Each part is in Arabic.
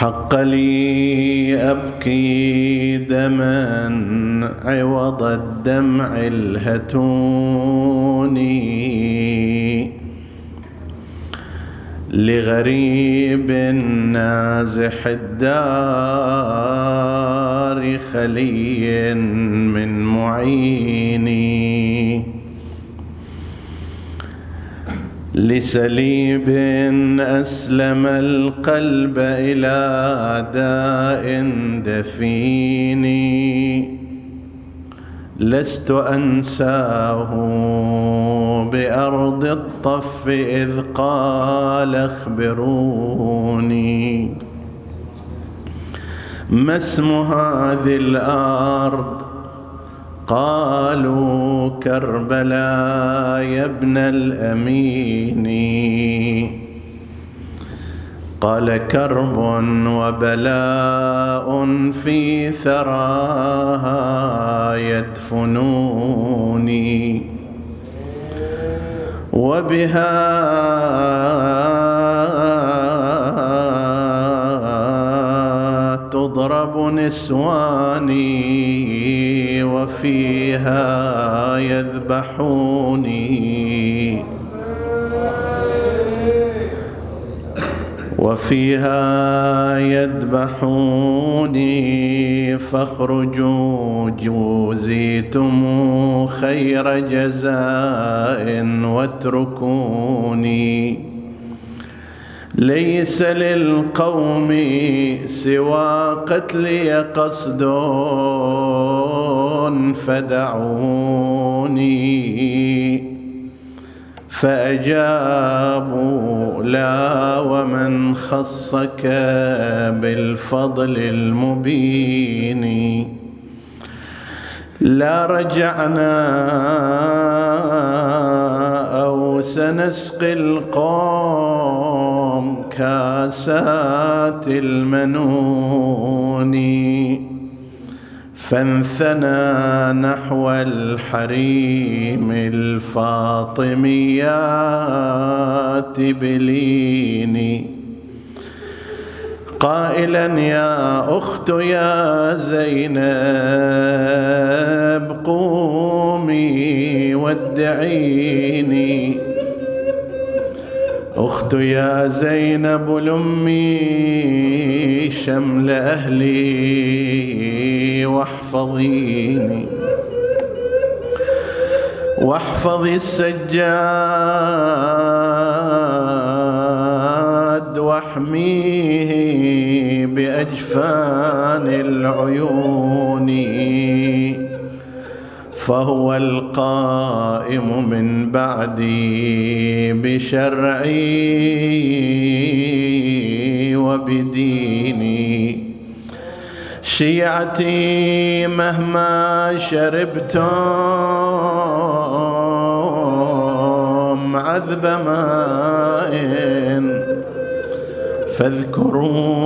حق لي أبكي دما عوض الدمع الهتوني. لغريب نازح الدار خلي من معيني. لسليب أسلم القلب إلى داء دفيني لست أنساه بأرض الطف إذ قال اخبروني. ما اسم هذه الأرض؟ قالوا كربلاء يا ابن الأمين. قال كرب وبلاء في ثراها يدفنوني. وبها تضرب نسواني وفيها يذبحوني. وفيها يذبحوني فاخرجوا جوزيتم خير جزاء واتركوني. ليس للقوم سوى قتلي قصد فدعوني. فأجابوا لا ومن خصك بالفضل المبين. لا رجعنا أو سنسقي القوم كاسات المنون. فانثنى نحو الحريم الفاطميات بليني قائلا يا أخت يا زينب قومي ودعيني أخت يا زينب لأمي شمل أهلي واحفظيني. واحفظي السجاد واحميه بأجفان العيون. فهو القائم من بعدي بشرعي وبديني. شيعتي مهما شربتم عذب ماء فاذكروني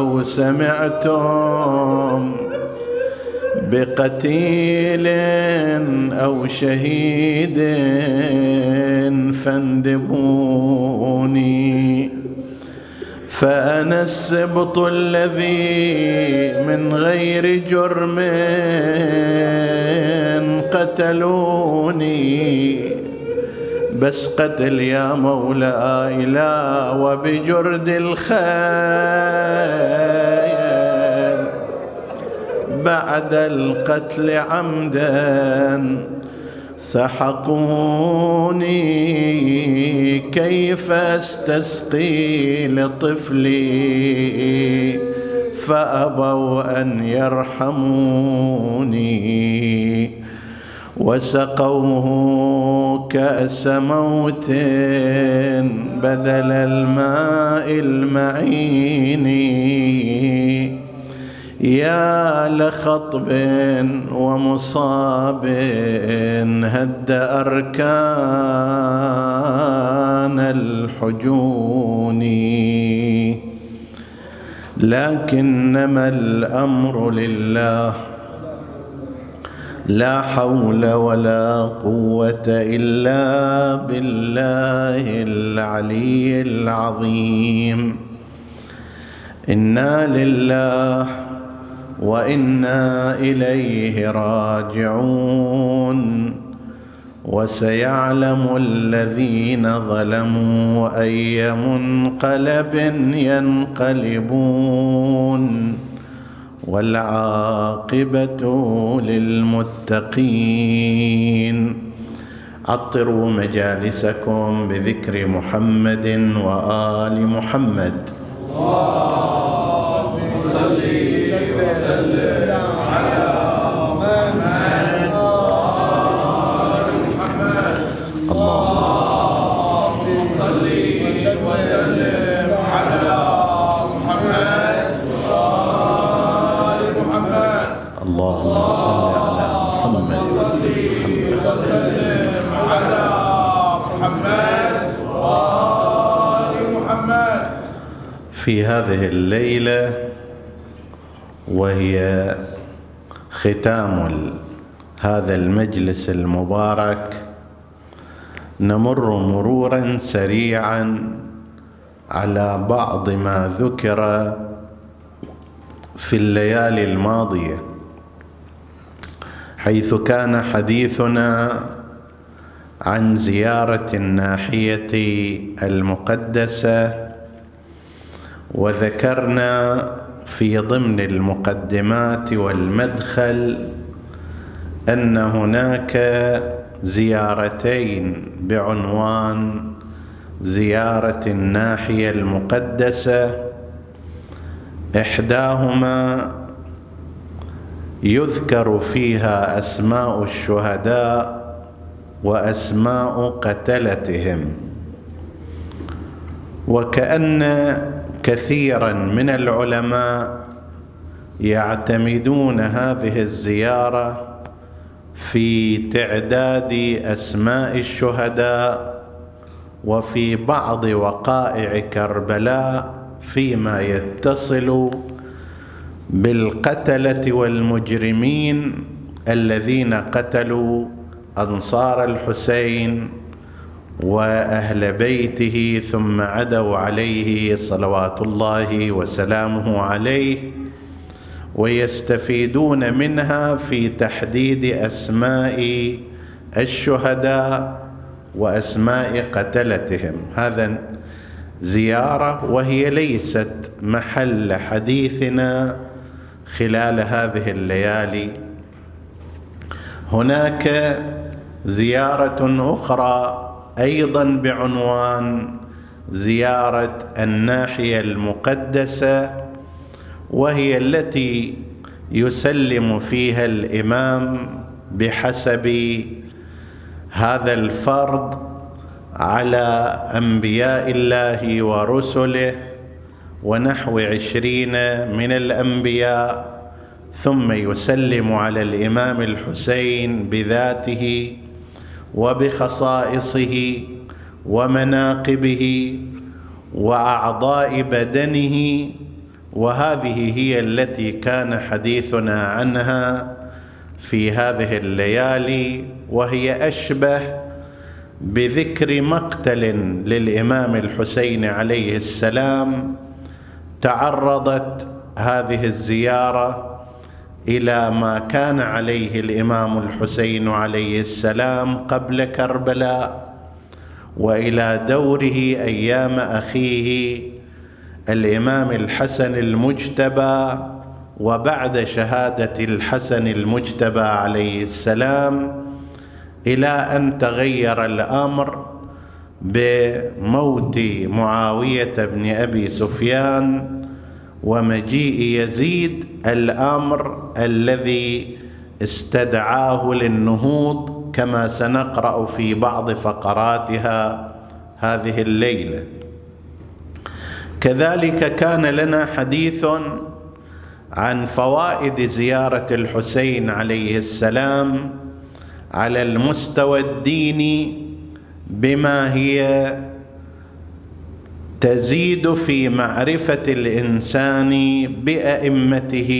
أو سمعتم بقتيل أو شهيد فاندبوني. فأنا السبط الذي من غير جرم قتلوني. بس قتل يا مولاي لا وبجرد الخيل بعد القتل عمدا سحقوني. كيف استسقي لطفلي؟ فأبوا أن يرحموني. وسقوه كاس موت بدل الماء المعين يا لخطب ومصاب هد اركان الحجون لكنما الامر لله لا حول ولا قوة إلا بالله العلي العظيم. إنا لله وإنا إليه راجعون. وسيعلم الذين ظلموا أي منقلب ينقلبون. والعاقبة للمتقين. عطروا مجالسكم بذكر محمد وآل محمد. اللهم ختام هذا المجلس المبارك. نمر مرورا سريعا على بعض ما ذكر في الليالي الماضية. حيث كان حديثنا عن زيارة الناحية المقدسة وذكرنا في ضمن المقدمات والمدخل أن هناك زيارتين بعنوان زيارة الناحية المقدسة. إحداهما يذكر فيها أسماء الشهداء وأسماء قتلتهم وكأن كثيرا من العلماء يعتمدون هذه الزيارة في تعداد أسماء الشهداء وفي بعض وقائع كربلاء فيما يتصل بالقتلة والمجرمين الذين قتلوا أنصار الحسين وأهل بيته ثم عدوا عليه صلوات الله وسلامه عليه ويستفيدون منها في تحديد أسماء الشهداء وأسماء قتلتهم. هذا زيارة وهي ليست محل حديثنا خلال هذه الليالي. هناك زيارة أخرى أيضا بعنوان زيارة الناحية المقدسة وهي التي يسلم فيها الإمام بحسب هذا الفرض على أنبياء الله ورسله ونحو عشرين من الأنبياء ثم يسلم على الإمام الحسين بذاته وبخصائصه ومناقبه وأعضاء بدنه وهذه هي التي كان حديثنا عنها في هذه الليالي وهي أشبه بذكر مقتل للإمام الحسين عليه السلام تعرضت هذه الزيارة إلى ما كان عليه الإمام الحسين عليه السلام قبل كربلاء وإلى دوره أيام أخيه الإمام الحسن المجتبى وبعد شهادة الحسن المجتبى عليه السلام إلى أن تغير الأمر بموت معاوية بن أبي سفيان ومجيء يزيد الأمر الذي استدعاه للنهوض كما سنقرأ في بعض فقراتها هذه الليلة. كذلك كان لنا حديث عن فوائد زيارة الحسين عليه السلام على المستوى الديني بما هي تزيد في معرفة الإنسان بأئمته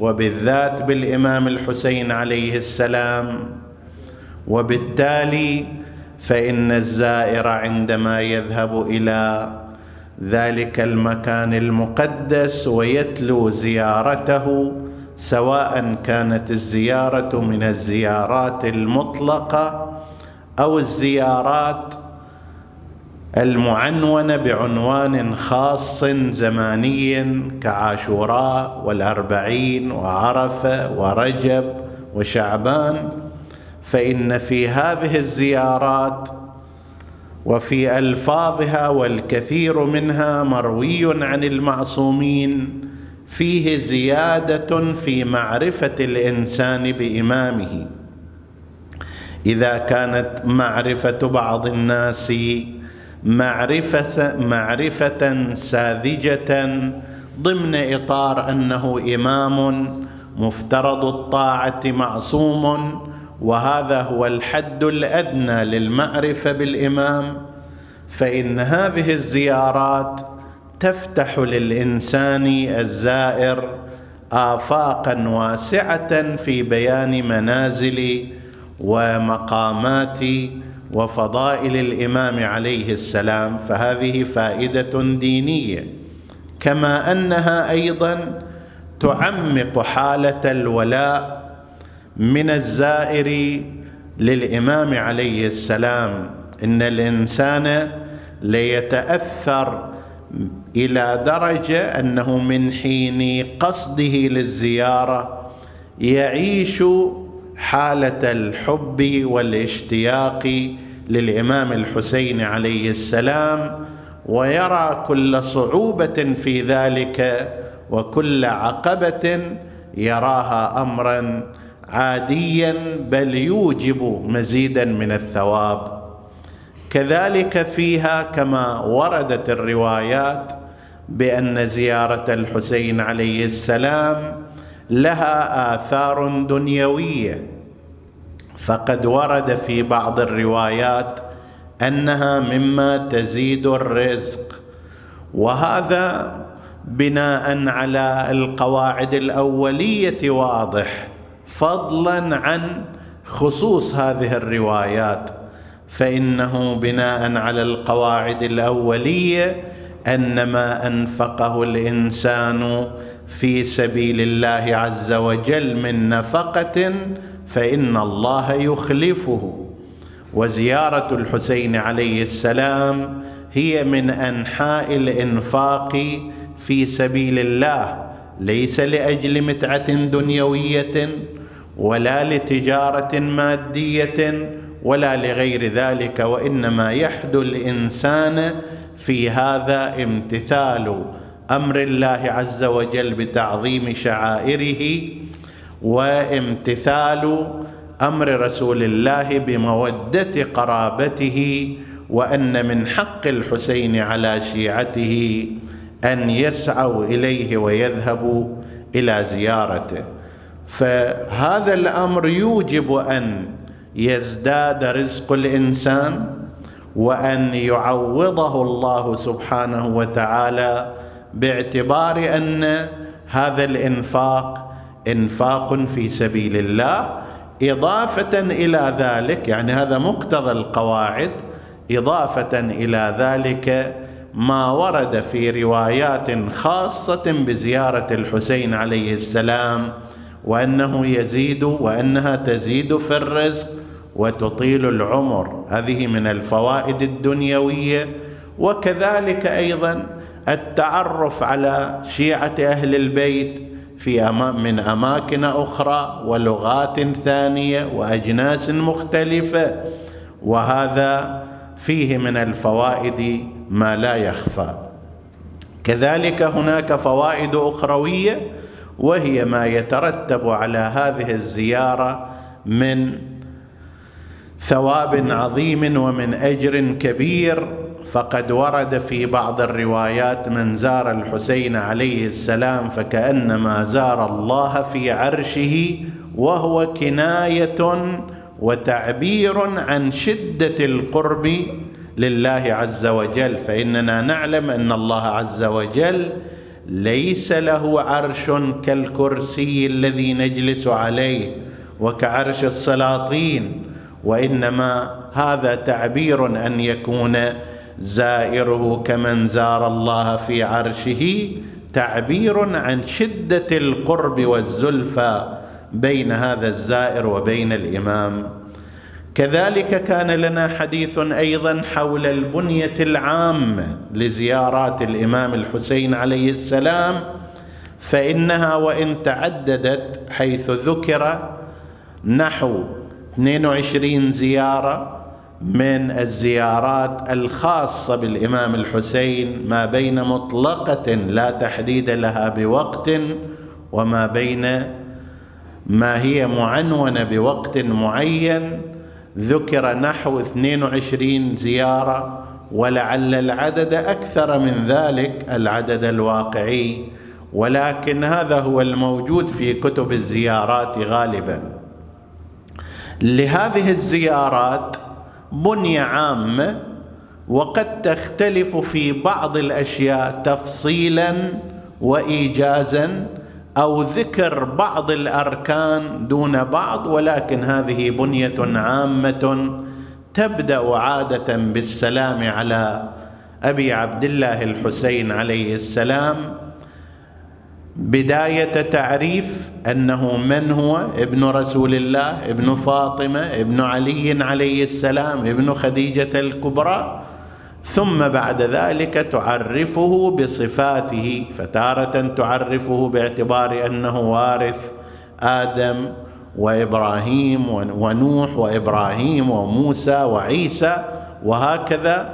وبالذات بالإمام الحسين عليه السلام. وبالتالي فإن الزائر عندما يذهب إلى ذلك المكان المقدس ويتلو زيارته سواء كانت الزيارة من الزيارات المطلقة أو الزيارات المعنونه بعنوان خاص زماني كعاشوراء والأربعين وعرفة ورجب وشعبان فإن في هذه الزيارات وفي ألفاظها والكثير منها مروي عن المعصومين فيه زيادة في معرفة الإنسان بإمامه. إذا كانت معرفة بعض الناس معرفه معرفة ساذجة ضمن إطار أنه إمام مفترض الطاعة معصوم وهذا هو الحد الأدنى للمعرفة بالإمام. فإن هذه الزيارات تفتح للإنسان الزائر افاقا واسعة في بيان منازل ومقامات وفضائل الإمام عليه السلام فهذه فائدة دينية. كما أنها أيضا تعمق حالة الولاء من الزائر للإمام عليه السلام. إن الإنسان ليتأثر إلى درجة أنه من حين قصده للزيارة يعيش حالة الحب والاشتياق للإمام الحسين عليه السلام ويرى كل صعوبة في ذلك وكل عقبة يراها امرا عاديا بل يوجب مزيدا من الثواب. كذلك فيها كما وردت الروايات بأن زيارة الحسين عليه السلام لها آثار دنيوية. فقد ورد في بعض الروايات أنها مما تزيد الرزق. وهذا بناء على القواعد الأولية واضح فضلا عن خصوص هذه الروايات. فإنه بناء على القواعد الأولية أن ما أنفقه الإنسان في سبيل الله عز وجل من نفقة فإن الله يخلفه. وزيارة الحسين عليه السلام هي من أنحاء الإنفاق في سبيل الله ليس لأجل متعة دنيوية ولا لتجارة مادية ولا لغير ذلك وإنما يحدو الإنسان في هذا امتثال أمر الله عز وجل بتعظيم شعائره وامتثال أمر رسول الله بمودة قرابته وأن من حق الحسين على شيعته أن يسعوا إليه ويذهبوا إلى زيارته. فهذا الأمر يوجب أن يزداد رزق الإنسان وأن يعوضه الله سبحانه وتعالى باعتبار أن هذا الإنفاق إنفاق في سبيل الله إضافة إلى ذلك يعني هذا مقتضى القواعد إضافة إلى ذلك ما ورد في روايات خاصة بزيارة الحسين عليه السلام وأنه يزيد وأنها تزيد في الرزق وتطيل العمر. هذه من الفوائد الدنيوية وكذلك أيضا التعرف على شيعة أهل البيت في أمام من أماكن أخرى ولغات ثانية وأجناس مختلفة. وهذا فيه من الفوائد ما لا يخفى. كذلك هناك فوائد أخروية وهي ما يترتب على هذه الزيارة من ثواب عظيم ومن أجر كبير. فقد ورد في بعض الروايات من زار الحسين عليه السلام فكأنما زار الله في عرشه وهو كناية وتعبير عن شدة القرب لله عز وجل. فإننا نعلم أن الله عز وجل ليس له عرش كالكرسي الذي نجلس عليه وكعرش السلاطين وإنما هذا تعبير أن يكون زائره كمن زار الله في عرشه تعبير عن شدة القرب والزلفى بين هذا الزائر وبين الإمام. كذلك كان لنا حديث أيضا حول البنية العامه لزيارات الإمام الحسين عليه السلام فإنها وإن تعددت حيث ذكر نحو 22 زيارة من الزيارات الخاصة بالإمام الحسين ما بين مطلقة لا تحديد لها بوقت وما بين ما هي معنونة بوقت معين. ذكر نحو 22 زيارة ولعل العدد أكثر من ذلك العدد الواقعي. ولكن هذا هو الموجود في كتب الزيارات غالبا. لهذه الزيارات بنية عامة وقد تختلف في بعض الأشياء تفصيلا وايجازا أو ذكر بعض الأركان دون بعض ولكن هذه بنية عامة تبدأ عادة بالسلام على أبي عبد الله الحسين عليه السلام. بداية تعريف أنه من هو؟ ابن رسول الله ابن فاطمة ابن علي عليه السلام ابن خديجة الكبرى. ثم بعد ذلك تعرفه بصفاته فتارة تعرفه باعتبار أنه وارث آدم وإبراهيم ونوح وإبراهيم وموسى وعيسى وهكذا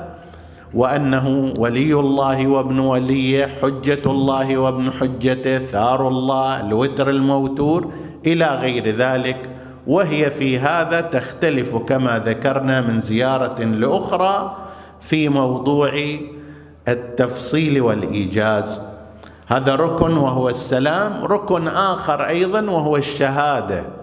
وأنه ولي الله وابن وليه حجة الله وابن حجته ثار الله الوتر الموتور إلى غير ذلك. وهي في هذا تختلف كما ذكرنا من زيارة لأخرى في موضوع التفصيل والإيجاز. هذا ركن وهو السلام ركن آخر أيضا وهو الشهادة.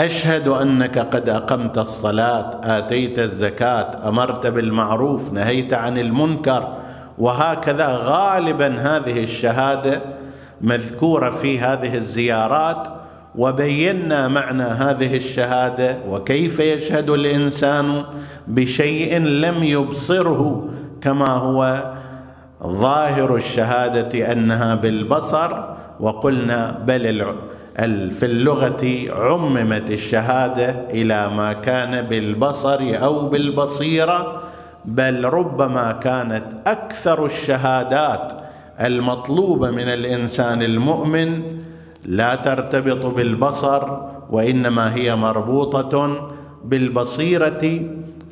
أشهد أنك قد أقمت الصلاة آتيت الزكاة أمرت بالمعروف نهيت عن المنكر وهكذا غالبا هذه الشهادة مذكورة في هذه الزيارات وبينا معنى هذه الشهادة وكيف يشهد الإنسان بشيء لم يبصره كما هو ظاهر الشهادة أنها بالبصر وقلنا بل في اللغة عممت الشهادة إلى ما كان بالبصر أو بالبصيرة بل ربما كانت أكثر الشهادات المطلوبة من الإنسان المؤمن لا ترتبط بالبصر وإنما هي مربوطة بالبصيرة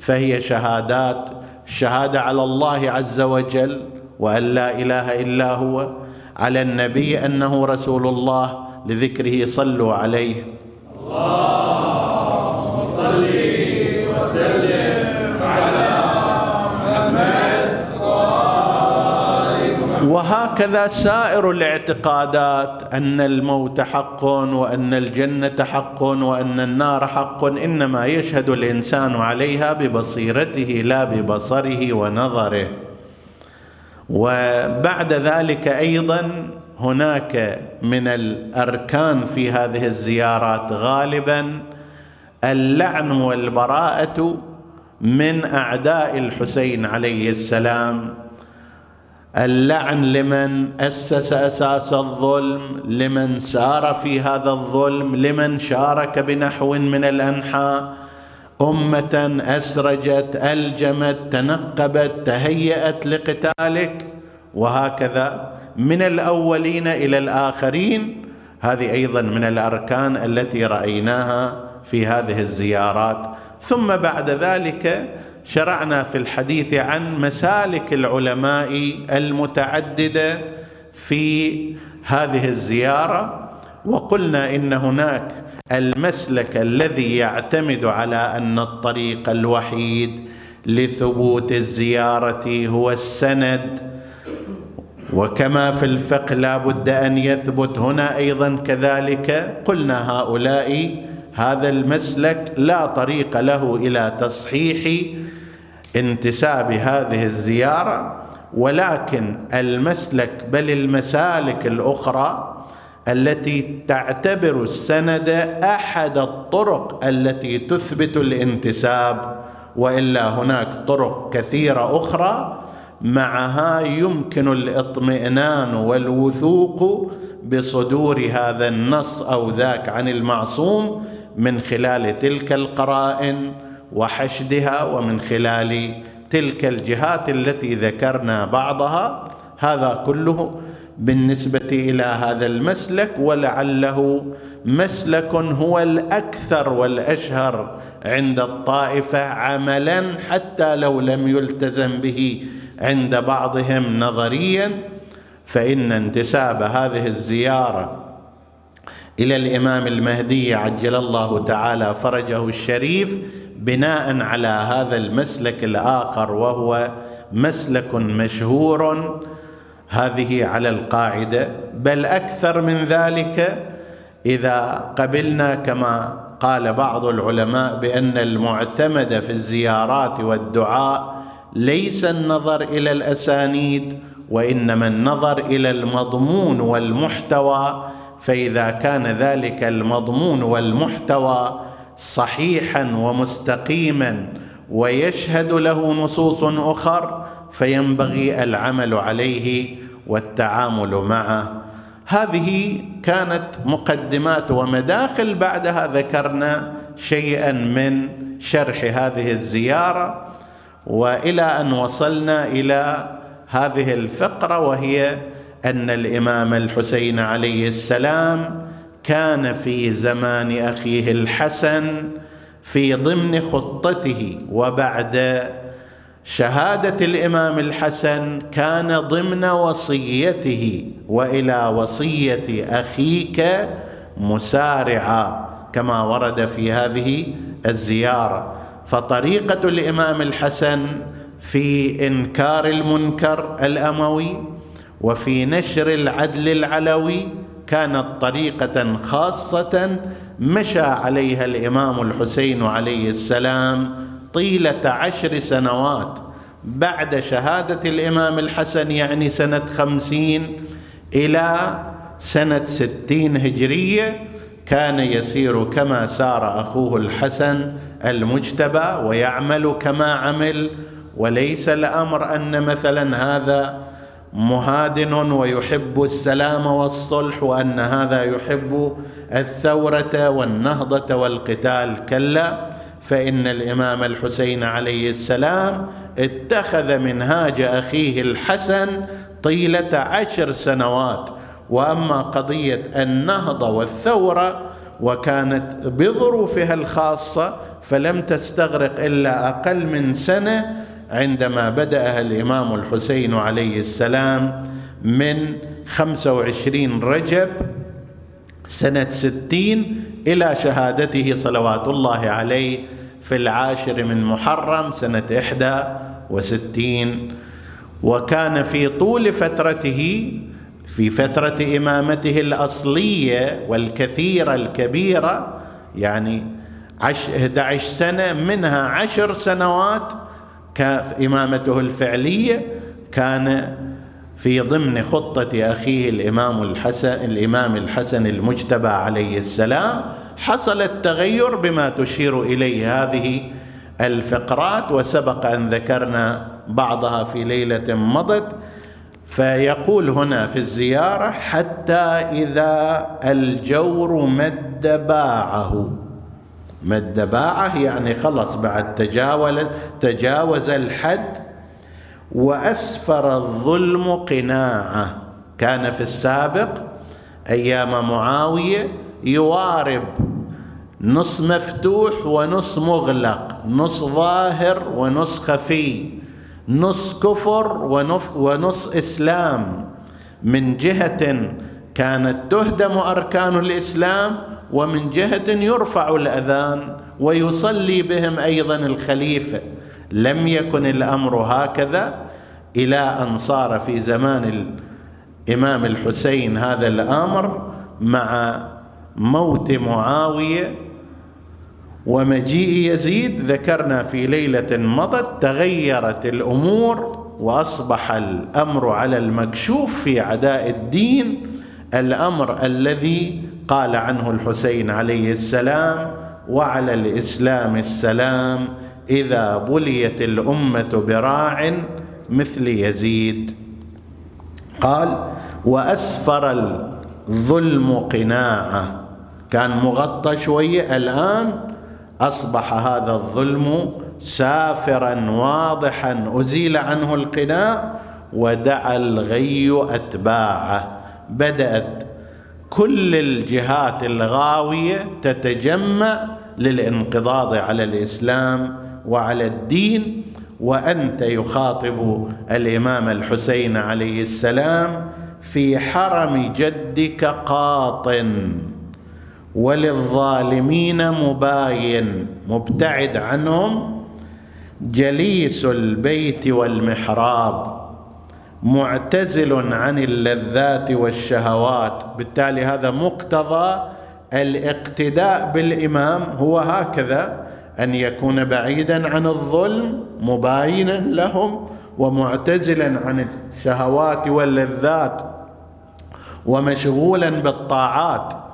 فهي شهادات الشهاده على الله عز وجل وأن لا إله إلا هو على النبي أنه رسول الله لذكره صلوا عليه. اللهم صل وسلم على محمد وهكذا سائر الاعتقادات أن الموت حق وأن الجنة حق وأن النار حق إنما يشهد الإنسان عليها ببصيرته لا ببصره ونظره. وبعد ذلك أيضا هناك من الأركان في هذه الزيارات غالبا اللعن والبراءة من أعداء الحسين عليه السلام. اللعن لمن أسس أساس الظلم لمن سار في هذا الظلم لمن شارك بنحو من الأنحاء. أمة أسرجت ألجمت تنقبت تهيأت لقتالك وهكذا. من الأولين إلى الآخرين. هذه أيضا من الأركان التي رأيناها في هذه الزيارات. ثم بعد ذلك شرعنا في الحديث عن مسالك العلماء المتعددة في هذه الزيارة. وقلنا إن هناك المسلك الذي يعتمد على أن الطريق الوحيد لثبوت الزيارة هو السند. وكما في الفقه لا بد أن يثبت هنا أيضا كذلك قلنا هؤلاء هذا المسلك لا طريق له إلى تصحيح انتساب هذه الزيارة ولكن المسلك بل المسالك الأخرى التي تعتبر السند أحد الطرق التي تثبت الانتساب وإلا هناك طرق كثيرة أخرى معها يمكن الاطمئنان والوثوق بصدور هذا النص أو ذاك عن المعصوم من خلال تلك القرائن وحشدها ومن خلال تلك الجهات التي ذكرنا بعضها. هذا كله بالنسبة إلى هذا المسلك ولعله مسلك هو الأكثر والأشهر عند الطائفة عملا حتى لو لم يلتزم به عند بعضهم نظريا فإن انتساب هذه الزيارة إلى الإمام المهدي عجل الله تعالى فرجه الشريف بناء على هذا المسلك الآخر وهو مسلك مشهور هذه على القاعدة. بل أكثر من ذلك إذا قبلنا كما قال بعض العلماء بأن المعتمد في الزيارات والدعاء ليس النظر إلى الأسانيد وإنما النظر إلى المضمون والمحتوى. فإذا كان ذلك المضمون والمحتوى صحيحا ومستقيما ويشهد له نصوص أخر فينبغي العمل عليه والتعامل معه. هذه كانت مقدمات ومداخل بعدها ذكرنا شيئا من شرح هذه الزيارة. وإلى أن وصلنا إلى هذه الفقرة وهي أن الإمام الحسين عليه السلام كان في زمان أخيه الحسن في ضمن خطته وبعد شهادة الإمام الحسن كان ضمن وصيته وإلى وصية أخيك مسارعا كما ورد في هذه الزيارة. فطريقة الامام الحسن في إنكار المنكر الأموي وفي نشر العدل العلوي كانت طريقة خاصة مشى عليها الإمام الحسين عليه السلام طيلة عشر سنوات بعد شهادة الإمام الحسن يعني سنة خمسين إلى سنة ستين هجرية كان يسير كما سار أخوه الحسن المجتبى ويعمل كما عمل وليس الأمر أن مثلا هذا مهادن ويحب السلام والصلح وأن هذا يحب الثورة والنهضة والقتال. كلا فإن الإمام الحسين عليه السلام اتخذ منهاج أخيه الحسن طيلة عشر سنوات. وأما قضية النهضة والثورة وكانت بظروفها الخاصة فلم تستغرق إلا أقل من سنة عندما بدأها الإمام الحسين عليه السلام من خمسة وعشرين رجب سنة ستين إلى شهادته صلوات الله عليه في العاشر من محرم سنة إحدى وستين. وكان في طول فترته في فترة إمامته الأصلية والكثيرة الكبيرة يعني 11 سنة منها عشر سنوات كامامته الفعلية كان في ضمن خطة أخيه الإمام الحسن الإمام الحسن المجتبى عليه السلام حصل التغير بما تشير إليه هذه الفقرات وسبق أن ذكرنا بعضها في ليلة مضت. فيقول هنا في الزيارة حتى إذا الجور مد باعه. مد باعه يعني خلص بعد تجاوز تجاوز الحد وأسفر الظلم قناعة. كان في السابق أيام معاوية يوارب نص مفتوح ونص مغلق نص ظاهر ونص خفي. نص كفر ونص إسلام. من جهة كانت تهدم أركان الإسلام ومن جهة يرفع الأذان ويصلي بهم أيضا الخليفة. لم يكن الأمر هكذا إلى أن صار في زمان الإمام الحسين هذا الأمر مع موت معاوية ومجيء يزيد ذكرنا في ليلة مضت تغيرت الأمور وأصبح الأمر على المكشوف في عداء الدين الأمر الذي قال عنه الحسين عليه السلام وعلى الإسلام السلام إذا بليت الأمة براع مثل يزيد. قال وأسفر الظلم قناعة. كان مغطى شوية الآن أصبح هذا الظلم سافرا واضحا أزيل عنه القناع ودعا الغي أتباعه. بدأت كل الجهات الغاوية تتجمع للانقضاض على الإسلام وعلى الدين وأنت يخاطب الإمام الحسين عليه السلام في حرم جدك قاطن. وللظالمين مباين مبتعد عنهم جليس البيت والمحراب معتزل عن اللذات والشهوات. بالتالي هذا مقتضى الاقتداء بالإمام. هو هكذا أن يكون بعيدا عن الظلم مباينا لهم ومعتزلا عن الشهوات واللذات ومشغولا بالطاعات.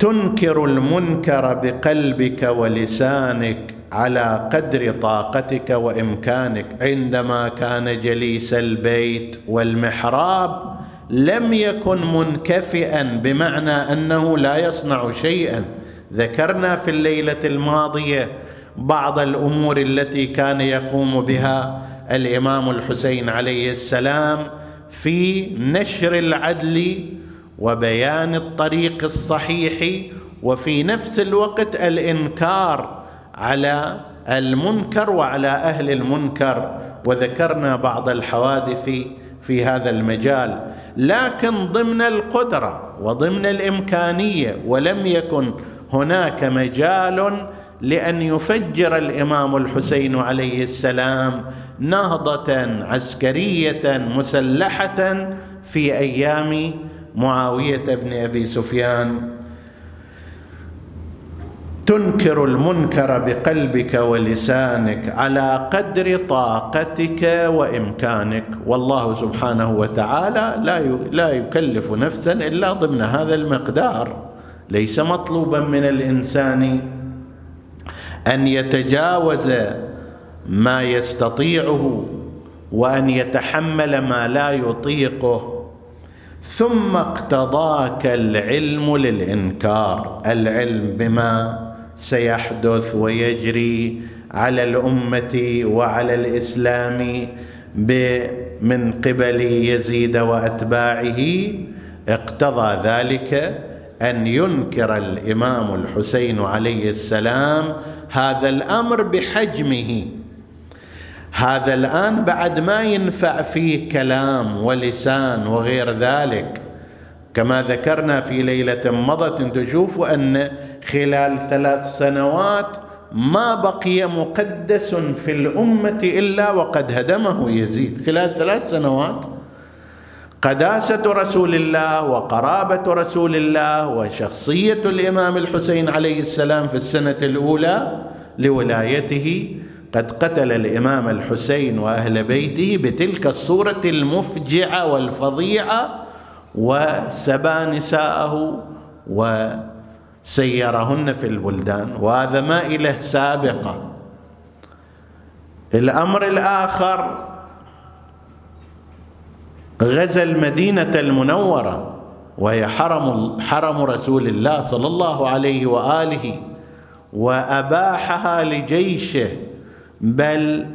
تنكر المنكر بقلبك ولسانك على قدر طاقتك وإمكانك. عندما كان جليس البيت والمحراب لم يكن منكفئا بمعنى أنه لا يصنع شيئا. ذكرنا في الليلة الماضية بعض الأمور التي كان يقوم بها الإمام الحسين عليه السلام في نشر العدل وبيان الطريق الصحيح وفي نفس الوقت الإنكار على المنكر وعلى أهل المنكر. وذكرنا بعض الحوادث في هذا المجال لكن ضمن القدرة وضمن الإمكانية ولم يكن هناك مجال لأن يفجر الإمام الحسين عليه السلام نهضة عسكرية مسلحة في أيام معاوية بن أبي سفيان تنكر المنكر بقلبك ولسانك على قدر طاقتك وإمكانك. والله سبحانه وتعالى لا لا يكلف نفسا إلا ضمن هذا المقدار. ليس مطلوبا من الإنسان أن يتجاوز ما يستطيعه وأن يتحمل ما لا يطيقه. ثم اقتضاك العلم للإنكار. العلم بما سيحدث ويجري على الأمة وعلى الإسلام من قبل يزيد وأتباعه. اقتضى ذلك أن ينكر الإمام الحسين عليه السلام هذا الأمر بحجمه. هذا الآن بعد ما ينفع فيه كلام ولسان وغير ذلك. كما ذكرنا في ليلة مضت ان تشوفوا أن خلال ثلاث سنوات ما بقي مقدس في الأمة إلا وقد هدمه يزيد. خلال ثلاث سنوات قداسة رسول الله وقرابة رسول الله وشخصية الإمام الحسين عليه السلام في السنة الأولى لولايته قد قتل الإمام الحسين وأهل بيته بتلك الصورة المفجعة والفظيعة وسبى نساءه وسيرهن في البلدان. وهذا ما إله سابقة. الأمر الآخر غزا المدينة المنورة وهي حرم حرم رسول الله صلى الله عليه وآله وأباحها لجيشه. بل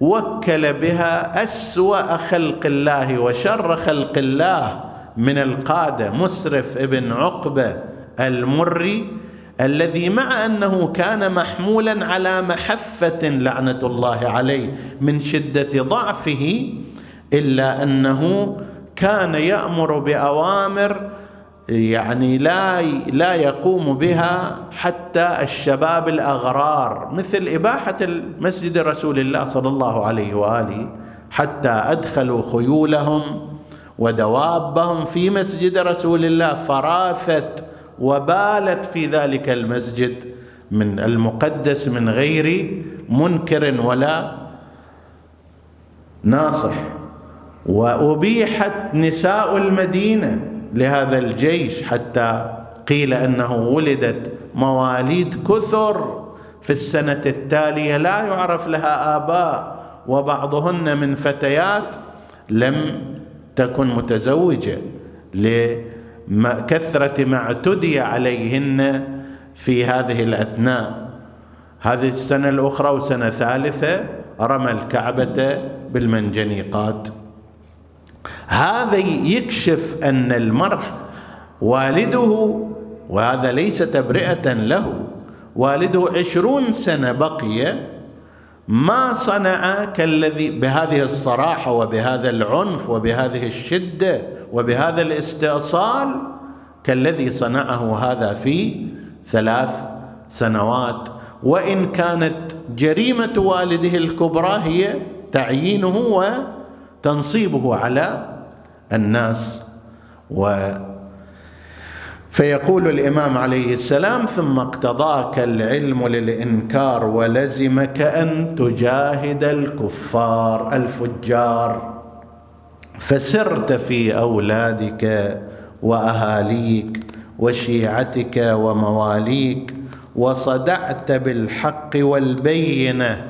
وكل بها أسوأ خلق الله وشر خلق الله من القادة مسرف ابن عقبة المري الذي مع أنه كان محمولا على محفة لعنة الله عليه من شدة ضعفه إلا أنه كان يأمر بأوامر يعني لا لا يقوم بها حتى الشباب الأغرار مثل إباحة المسجد رسول الله صلى الله عليه وآله حتى أدخلوا خيولهم ودوابهم في مسجد رسول الله فراثت وبالت في ذلك المسجد من المقدس من غير منكر ولا ناصح. وأبيحت نساء المدينة لهذا الجيش حتى قيل أنه ولدت مواليد كثر في السنة التالية لا يعرف لها آباء وبعضهن من فتيات لم تكن متزوجة لكثرة ما اعتدي عليهن في هذه الأثناء. هذه السنة الأخرى وسنة ثالثة رمى الكعبة بالمنجنيقات. هذا يكشف أن المرء والده وهذا ليس تبرئة له والده عشرون سنة بقي ما صنع كالذي بهذه الصراحة وبهذا العنف وبهذه الشدة وبهذا الاستئصال كالذي صنعه هذا في ثلاث سنوات. وإن كانت جريمة والده الكبرى هي تعيينه وتنصيبه على الناس و فيقول الإمام عليه السلام ثم اقتضاك العلم للإنكار ولزمك أن تجاهد الكفار الفجار فسرت في أولادك وأهاليك وشيعتك ومواليك وصدعت بالحق والبينة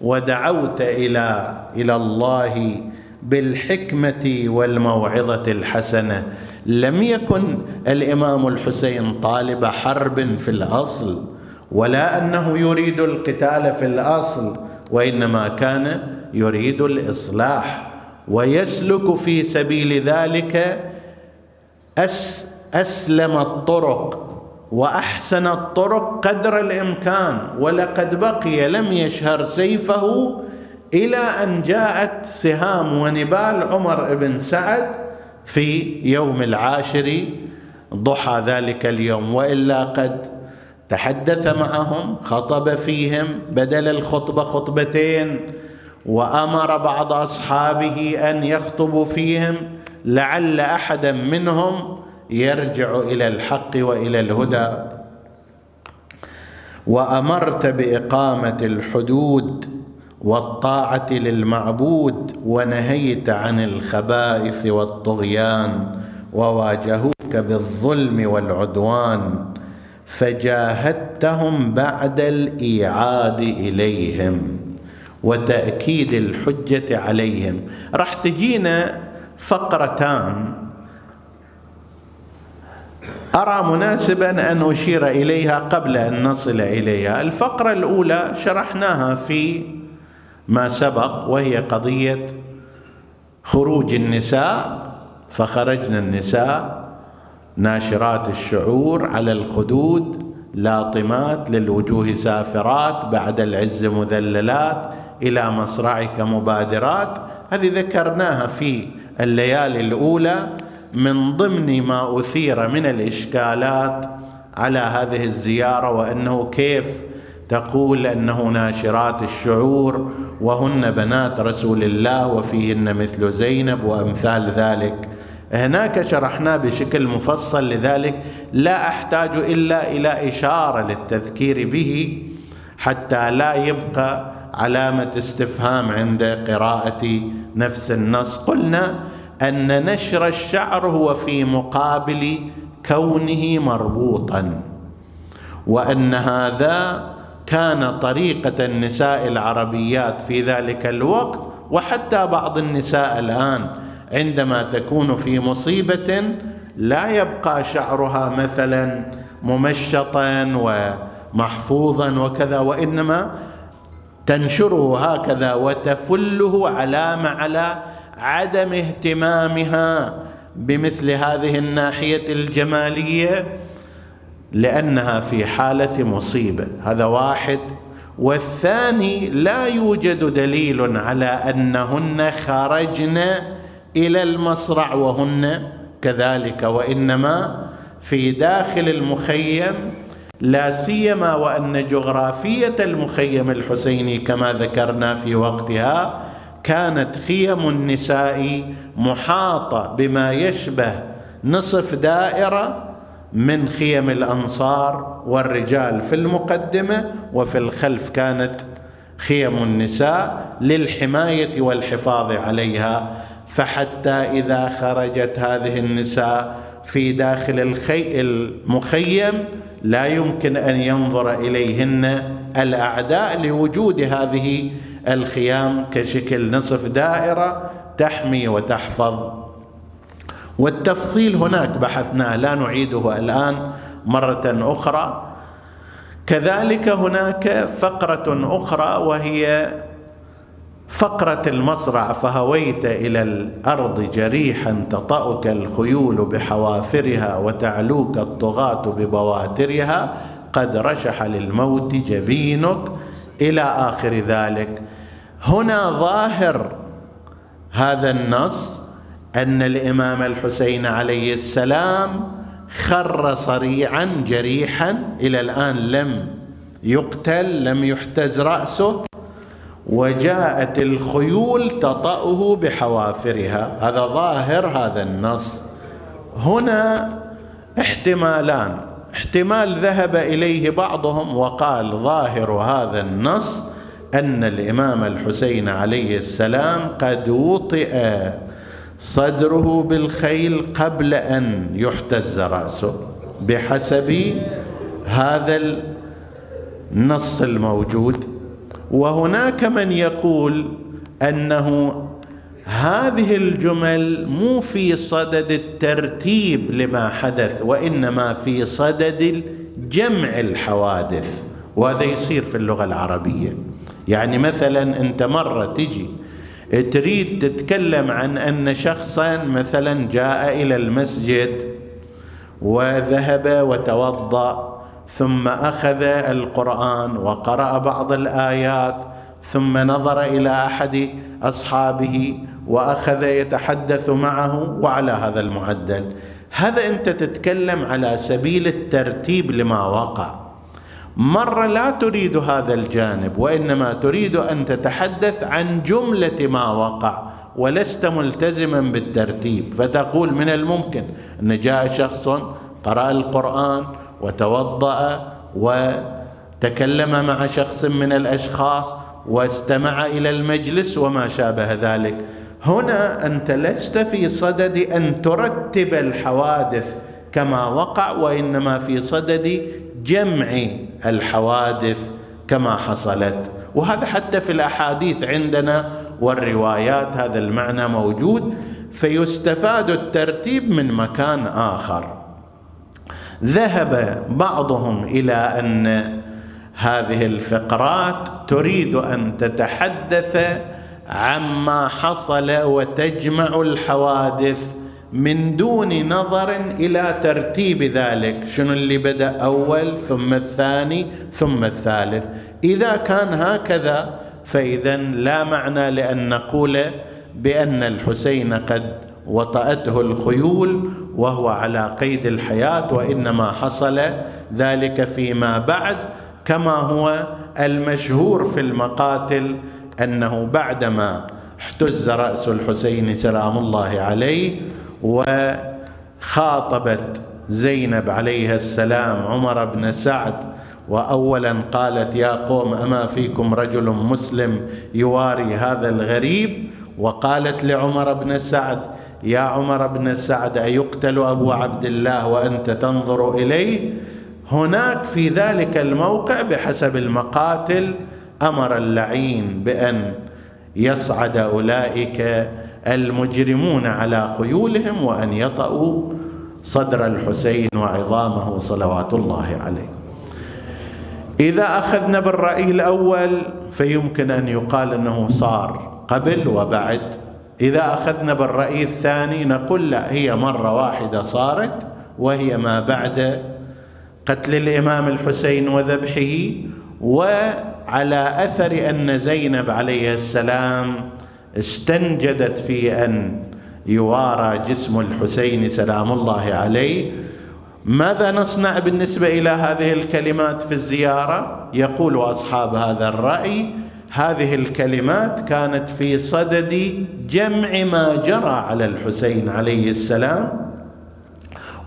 ودعوت إلى إلى الله بالحكمة والموعظة الحسنة. لم يكن الإمام الحسين طالب حرب في الأصل ولا أنه يريد القتال في الأصل وإنما كان يريد الإصلاح. ويسلك في سبيل ذلك أس أسلم الطرق وأحسن الطرق قدر الإمكان. ولقد بقي لم يشهر سيفه إلى أن جاءت سهام ونبال عمر بن سعد في يوم العاشر ضحى ذلك اليوم وإلا قد تحدث معهم خطب فيهم بدل الخطبه خطبتين وأمر بعض أصحابه أن يخطبوا فيهم لعل أحدا منهم يرجع إلى الحق وإلى الهدى. وأمرت بإقامة الحدود والطاعة للمعبود ونهيت عن الخبائث والطغيان وواجهوك بالظلم والعدوان فجاهدتهم بعد الإيعاد إليهم وتأكيد الحجة عليهم. راح تجينا فقرتان. أرى مناسبا أن أشير إليها قبل أن نصل إليها. الفقرة الأولى شرحناها في ما سبق وهي قضية خروج النساء فخرجنا النساء ناشرات الشعور على الخدود لاطمات للوجوه سافرات بعد العز مذللات إلى مصرعك مبادرات. هذه ذكرناها في الليالي الأولى من ضمن ما أثير من الإشكالات على هذه الزيارة وأنه كيف تقول أنه ناشرات الشعور وهن بنات رسول الله وفيهن مثل زينب وأمثال ذلك. هناك شرحنا بشكل مفصل لذلك. لا أحتاج إلا إلى إشارة للتذكير به حتى لا يبقى علامة استفهام عند قراءة نفس النص. قلنا أن نشر الشعر هو في مقابل كونه مربوطا وأن هذا كان طريقة النساء العربيات في ذلك الوقت وحتى بعض النساء الآن عندما تكون في مصيبة لا يبقى شعرها مثلا ممشطا ومحفوظا وكذا وإنما تنشره هكذا وتفله علامه على عدم اهتمامها بمثل هذه الناحية الجمالية. لأنها في حالة مصيبة. هذا واحد. والثاني لا يوجد دليل على أنهن خرجن إلى المصرع وهن كذلك وإنما في داخل المخيم لا سيما وأن جغرافية المخيم الحسيني كما ذكرنا في وقتها كانت خيم النساء محاطة بما يشبه نصف دائرة من خيم الأنصار والرجال في المقدمة وفي الخلف كانت خيم النساء للحماية والحفاظ عليها. فحتى إذا خرجت هذه النساء في داخل الخي المخيم لا يمكن أن ينظر إليهن الأعداء لوجود هذه الخيام كشكل نصف دائرة تحمي وتحفظ. والتفصيل هناك بحثناه لا نعيده الآن مرة أخرى. كذلك هناك فقرة أخرى وهي فقرة المصرع فهويت إلى الأرض جريحا تطأك الخيول بحوافرها وتعلوك الطغاة ببواترها. قد رشح للموت جبينك إلى آخر ذلك. هنا ظاهر هذا النص. أن الإمام الحسين عليه السلام خر صريعا جريحا إلى الآن لم يقتل لم يحتز رأسه وجاءت الخيول تطأه بحوافرها. هذا ظاهر هذا النص. هنا احتمالان. احتمال ذهب إليه بعضهم وقال ظاهر هذا النص أن الإمام الحسين عليه السلام قد وطئ. صدره بالخيل قبل أن يحتز رأسه بحسب هذا النص الموجود. وهناك من يقول أنه هذه الجمل مو في صدد الترتيب لما حدث وإنما في صدد جمع الحوادث وهذا يصير في اللغة العربية. يعني مثلا أنت مرة تجي تريد تتكلم عن أن شخصا مثلا جاء إلى المسجد وذهب وتوضأ ثم أخذ القرآن وقرأ بعض الآيات ثم نظر إلى أحد أصحابه وأخذ يتحدث معه وعلى هذا المعدل. هذا أنت تتكلم على سبيل الترتيب لما وقع. مرة لا تريد هذا الجانب وإنما تريد أن تتحدث عن جملة ما وقع ولست ملتزما بالترتيب. فتقول من الممكن أن جاء شخص قرأ القرآن وتوضأ وتكلم مع شخص من الأشخاص واستمع إلى المجلس وما شابه ذلك. هنا أنت لست في صدد أن ترتب الحوادث كما وقع وإنما في صدد جمع الحوادث كما حصلت. وهذا حتى في الأحاديث عندنا والروايات هذا المعنى موجود فيستفاد الترتيب من مكان آخر. ذهب بعضهم إلى أن هذه الفقرات تريد أن تتحدث عما حصل وتجمع الحوادث من دون نظر إلى ترتيب ذلك. شنو اللي بدأ أول؟ ثم الثاني ثم الثالث. إذا كان هكذا فاذا لا معنى لأن نقول بأن الحسين قد وطأته الخيول وهو على قيد الحياة وإنما حصل ذلك فيما بعد كما هو المشهور في المقاتل أنه بعدما احتز رأس الحسين سلام الله عليه وخاطبت زينب عليها السلام عمر بن سعد واولا قالت يا قوم أما فيكم رجل مسلم يواري هذا الغريب؟ وقالت لعمر بن سعد يا عمر بن سعد أيقتل أبو عبد الله وأنت تنظر إليه؟ هناك في ذلك الموقع بحسب المقاتل أمر اللعين بأن يصعد أولئك المجرمون على خيولهم وأن يطأوا صدر الحسين وعظامه صلوات الله عليه. إذا أخذنا بالرأي الأول فيمكن أن يقال أنه صار قبل وبعد. إذا أخذنا بالرأي الثاني نقول لا هي مرة واحدة صارت وهي ما بعد قتل الإمام الحسين وذبحه وعلى أثر أن زينب عليه السلام استنجدت في أن يوارى جسم الحسين سلام الله عليه. ماذا نصنع بالنسبة إلى هذه الكلمات في الزيارة؟ يقول أصحاب هذا الرأي هذه الكلمات كانت في صدد جمع ما جرى على الحسين عليه السلام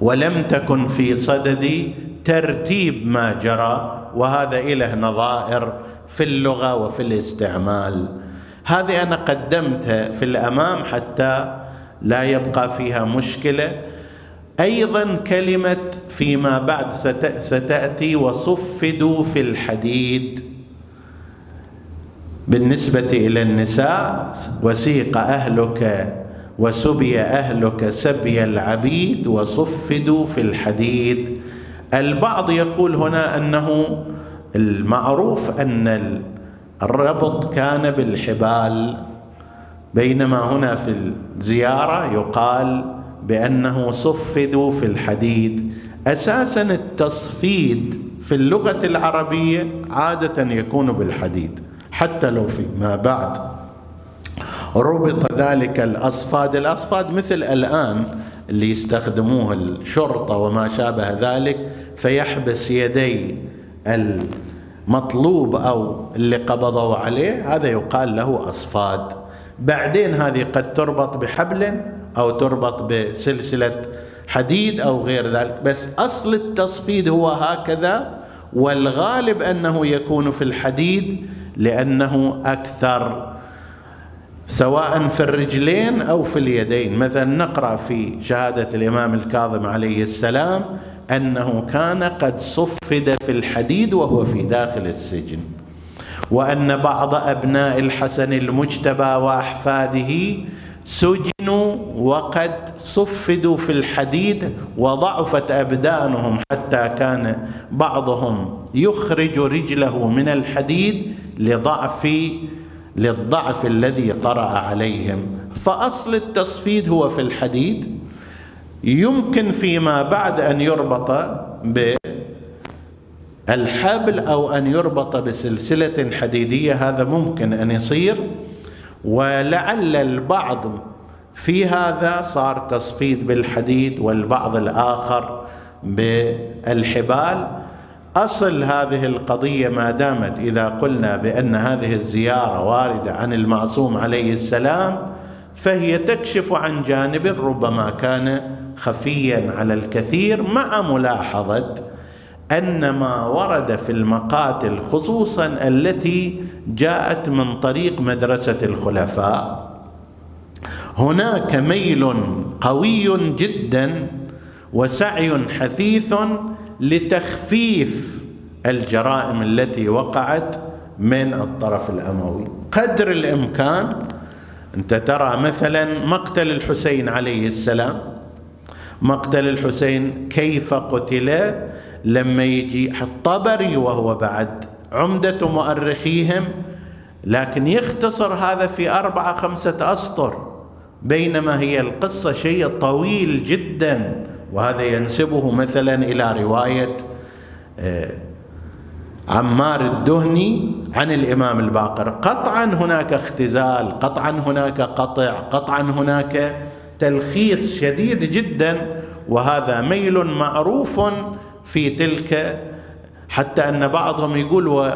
ولم تكن في صدد ترتيب ما جرى وهذا إله نظائر في اللغة وفي الاستعمال. هذه أنا قدمتها في الأمام حتى لا يبقى فيها مشكلة. أيضا كلمة فيما بعد ستأتي وصفدوا في الحديد. بالنسبة إلى النساء وسيق أهلك وسبي أهلك سبي العبيد وصفدوا في الحديد. البعض يقول هنا أنه المعروف أن الربط كان بالحبال. بينما هنا في الزيارة يقال بأنه صفدوا في الحديد. أساسا التصفيد في اللغة العربية عادة يكون بالحديد حتى لو في ما بعد. ربط ذلك الأصفاد الأصفاد مثل الآن اللي يستخدموه الشرطة وما شابه ذلك فيحبس يدي المطلوب أو اللي قبضوا عليه هذا يقال له أصفاد. بعدين هذه قد تربط بحبل أو تربط بسلسلة حديد أو غير ذلك. بس أصل التصفيد هو هكذا والغالب أنه يكون في الحديد لأنه أكثر سواء في الرجلين أو في اليدين. مثلا نقرأ في شهادة الإمام الكاظم عليه السلام أنه كان قد صفد في الحديد وهو في داخل السجن وأن بعض أبناء الحسن المجتبى وأحفاده سجنوا وقد صفدوا في الحديد وضعفت أبدانهم حتى كان بعضهم يخرج رجله من الحديد لضعف للضعف الذي طرأ عليهم. فأصل التصفيد هو في الحديد يمكن فيما بعد أن يربط بالحبل أو أن يربط بسلسلة حديدية هذا ممكن أن يصير. ولعل البعض في هذا صار تصفيد بالحديد والبعض الآخر بالحبال. أصل هذه القضية ما دامت إذا قلنا بأن هذه الزيارة واردة عن المعصوم عليه السلام فهي تكشف عن جانب ربما كان خفيا على الكثير مع ملاحظة أن ما ورد في المقاتل خصوصا التي جاءت من طريق مدرسة الخلفاء هناك ميل قوي جدا وسعي حثيث لتخفيف الجرائم التي وقعت من الطرف الأموي. قدر الإمكان أنت ترى مثلا مقتل الحسين عليه السلام. مقتل الحسين كيف قتل لما يجي الطبري وهو بعد. عمدة مؤرخيهم لكن يختصر هذا في أربعة خمسة أسطر. بينما هي القصة شيء طويل جدا وهذا ينسبه مثلا إلى رواية آه، عمار الدهني عن الإمام الباقر. قطعا هناك اختزال قطعا هناك قطع قطعا هناك تلخيص شديد جدا وهذا ميل معروف في تلك حتى أن بعضهم يقول و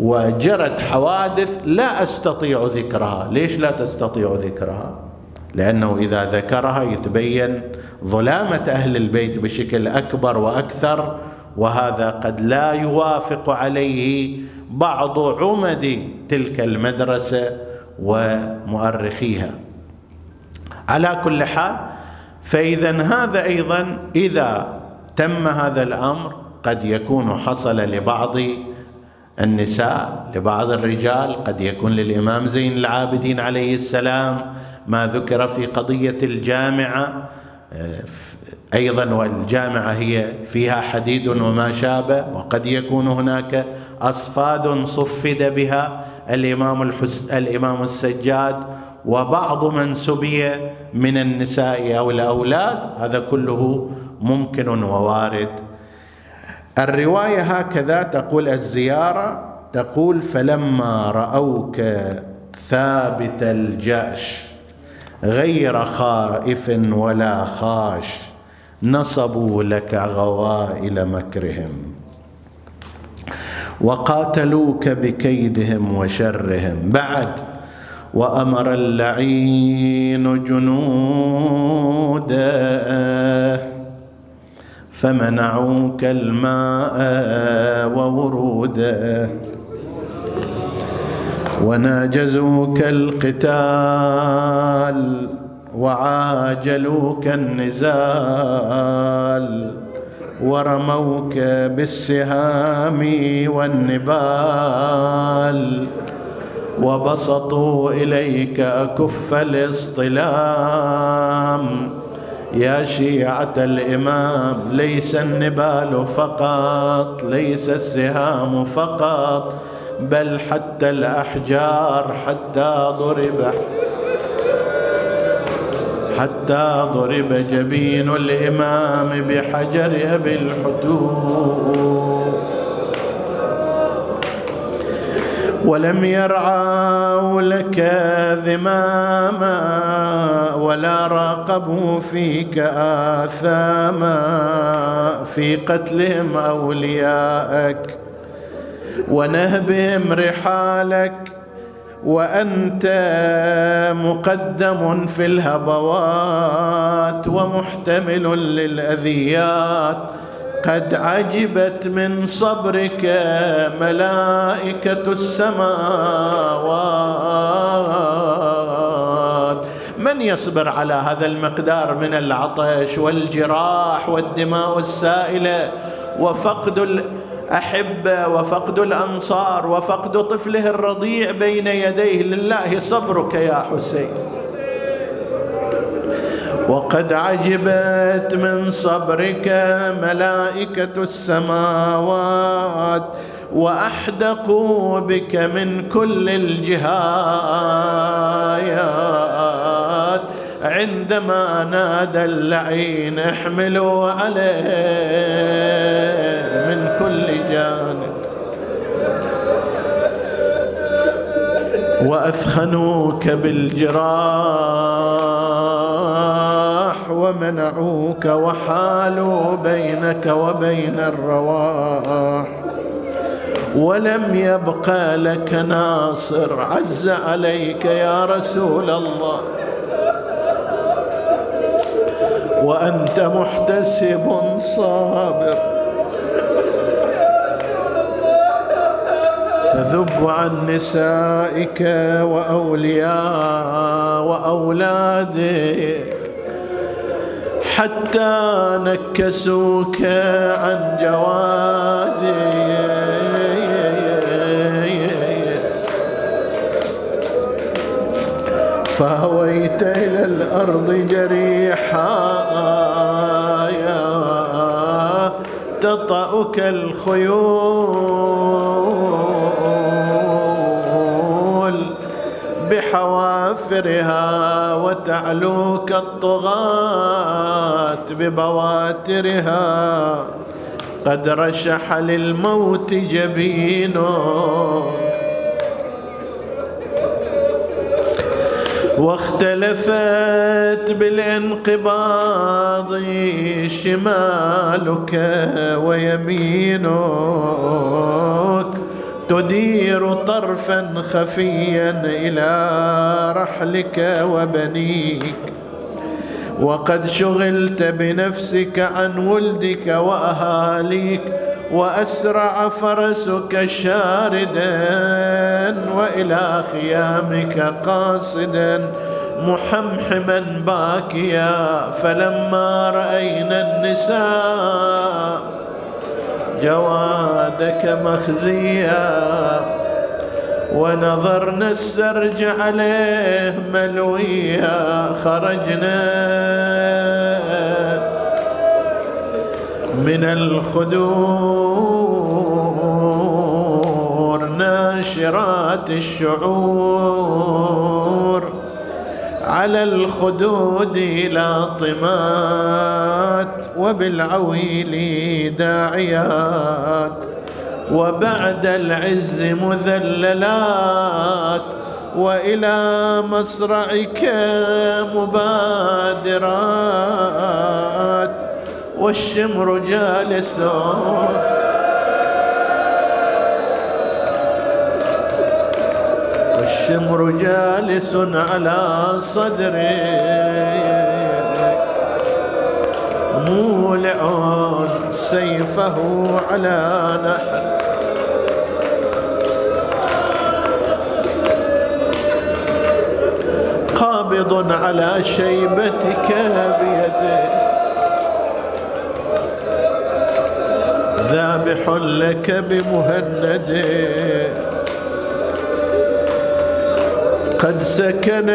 وجرت حوادث لا أستطيع ذكرها. ليش لا تستطيع ذكرها؟ لأنه إذا ذكرها يتبين ظلامة أهل البيت بشكل أكبر وأكثر وهذا قد لا يوافق عليه بعض عمد تلك المدرسة ومؤرخيها. على كل حال فاذا هذا أيضا إذا تم هذا الأمر قد يكون حصل لبعض النساء لبعض الرجال قد يكون للإمام زين العابدين عليه السلام ما ذكر في قضية الجامعة. أيضا والجامعة هي فيها حديد وما شابه وقد يكون هناك أصفاد صفد بها الإمام الحس الإمام السجاد وبعض من سبي من النساء أو الأولاد هذا كله ممكن ووارد. الرواية هكذا تقول الزيارة تقول فلما رأوك ثابت الجأش غير خائف ولا خاش نصبوا لك غوائل مكرهم وقاتلوك بكيدهم وشرهم. بعد وأمر اللعين جنوده فمنعوك الماء ووروده وناجزوك القتال وعاجلوك النزال ورموك بالسهام والنبال وبسطوا إليك أكف الاصطلام. يا شيعة الإمام ليس النبال فقط ليس السهام فقط بل حتى الأحجار حتى ضرب حتى ضرب جبين الإمام بحجر أبي الحتوب ولم يرعوا لك ذماما ولا راقبوا فيك آثاما في قتلهم أولياءك ونهبهم رحالك وأنت مقدم في الهبوات ومحتمل للأذيات قد عجبت من صبرك ملائكة السماوات. من يصبر على هذا المقدار من العطش والجراح والدماء السائلة وفقد الاحبه وفقد الأنصار وفقد طفله الرضيع بين يديه؟ لله صبرك يا حسين. وقد عجبت من صبرك ملائكة السماوات وأحدقوا بك من كل الجهايات. عندما نادى اللعين احملوا عليه من كل جانب. وأثخنوك بالجراح ومنعوك وحالوا بينك وبين الرواح. ولم يبق لك ناصر عز عليك يا رسول الله. وأنت محتسب صابر. تذب عن نسائك وأولياء وأولادك. حتى نكسوك عن جوادك فهويت إلى الأرض جريحا تطأك الخيول بحوافرها وتعلوك الطغاة ببواترها. قد رشح للموت جبينه. واختلفت بالانقباض شمالك ويمينك. تدير طرفا خفيا إلى رحلك وبنيك. وقد شغلت بنفسك عن ولدك وأهاليك وأسرع فرسك شاردا وإلى خيامك قاصدا محمحما باكيا. فلما رأينا النساء جوادك مخزيا ونظرنا السرج عليه ملويا خرجنا من الخدور ناشرات الشعور على الخدود لاطمات وبالعويل داعيات وبعد العز مذللات وإلى مصرعك مبادرات والشمر جالس والشمر جالس على صدري. مولع سيفه على نحر. قابض على شيبتك بيده ذابح لك بمهند قد سكن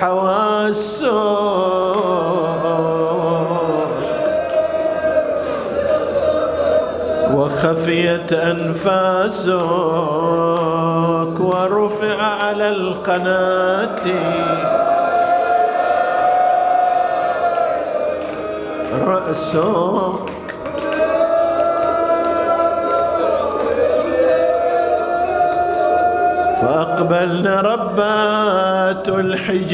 حواسه وخفيت أنفاسك ورفع على القناة. رأسك فأقبلنا ربات الحجال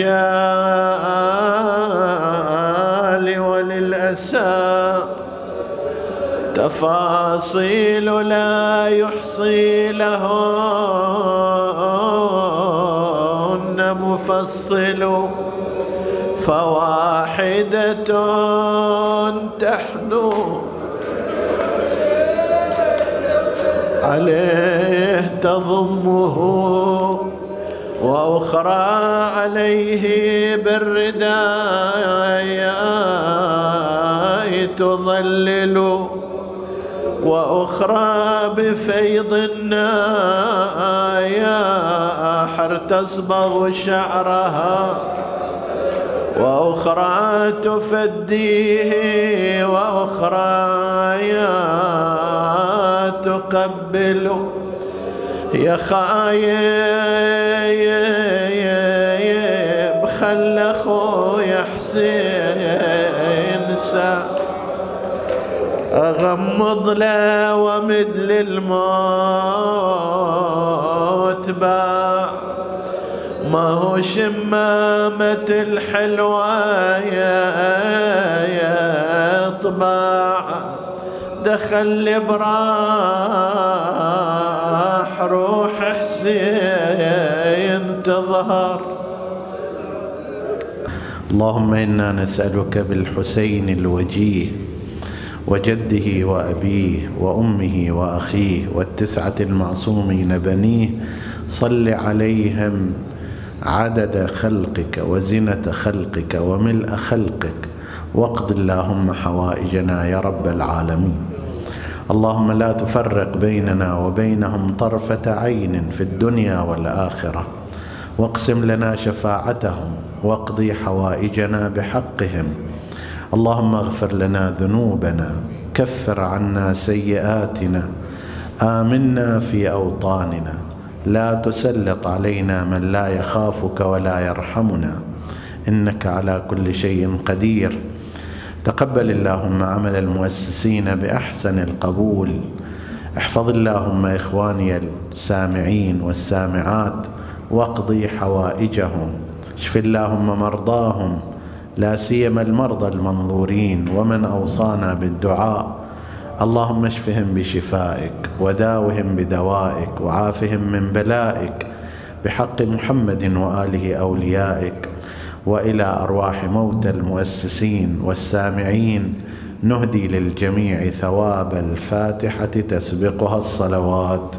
وللأسى تفاصيل لا يحصي لهن مفصل فواحدة تحنو عليه تضمه وأخرى عليه بالرداء تظلل وأخرى بفيض النايا تصبغ شعرها وأخرى تفديه وأخرى يا تقبل يا خايب خل اخويا حسين سا أغمض له ومد للموت باع ما هو شمامة الحلوة يا طباع دخل روح حسين تظهر. اللهم إنا نسألك بالحسين الوجيه وجده وأبيه وأمه وأخيه والتسعة المعصومين بنيه. صل عليهم عدد خلقك وزنة خلقك وملء خلقك. واقض اللهم حوائجنا يا رب العالمين. اللهم لا تفرق بيننا وبينهم طرفة عين في الدنيا والآخرة. واقسم لنا شفاعتهم واقضي حوائجنا بحقهم. اللهم اغفر لنا ذنوبنا كفر عنا سيئاتنا. آمنا في أوطاننا. لا تسلط علينا من لا يخافك ولا يرحمنا. إنك على كل شيء قدير. تقبل اللهم عمل المؤسسين بأحسن القبول. احفظ اللهم إخواني السامعين والسامعات واقضي حوائجهم. اشف اللهم مرضاهم. لا سيما المرضى المنظورين ومن أوصانا بالدعاء. اللهم اشفهم بشفائك وداوهم بدوائك وعافهم من بلائك. بحق محمد وآله أوليائك. وإلى أرواح موتى المؤسسين والسامعين. نهدي للجميع ثواب الفاتحة تسبقها الصلوات.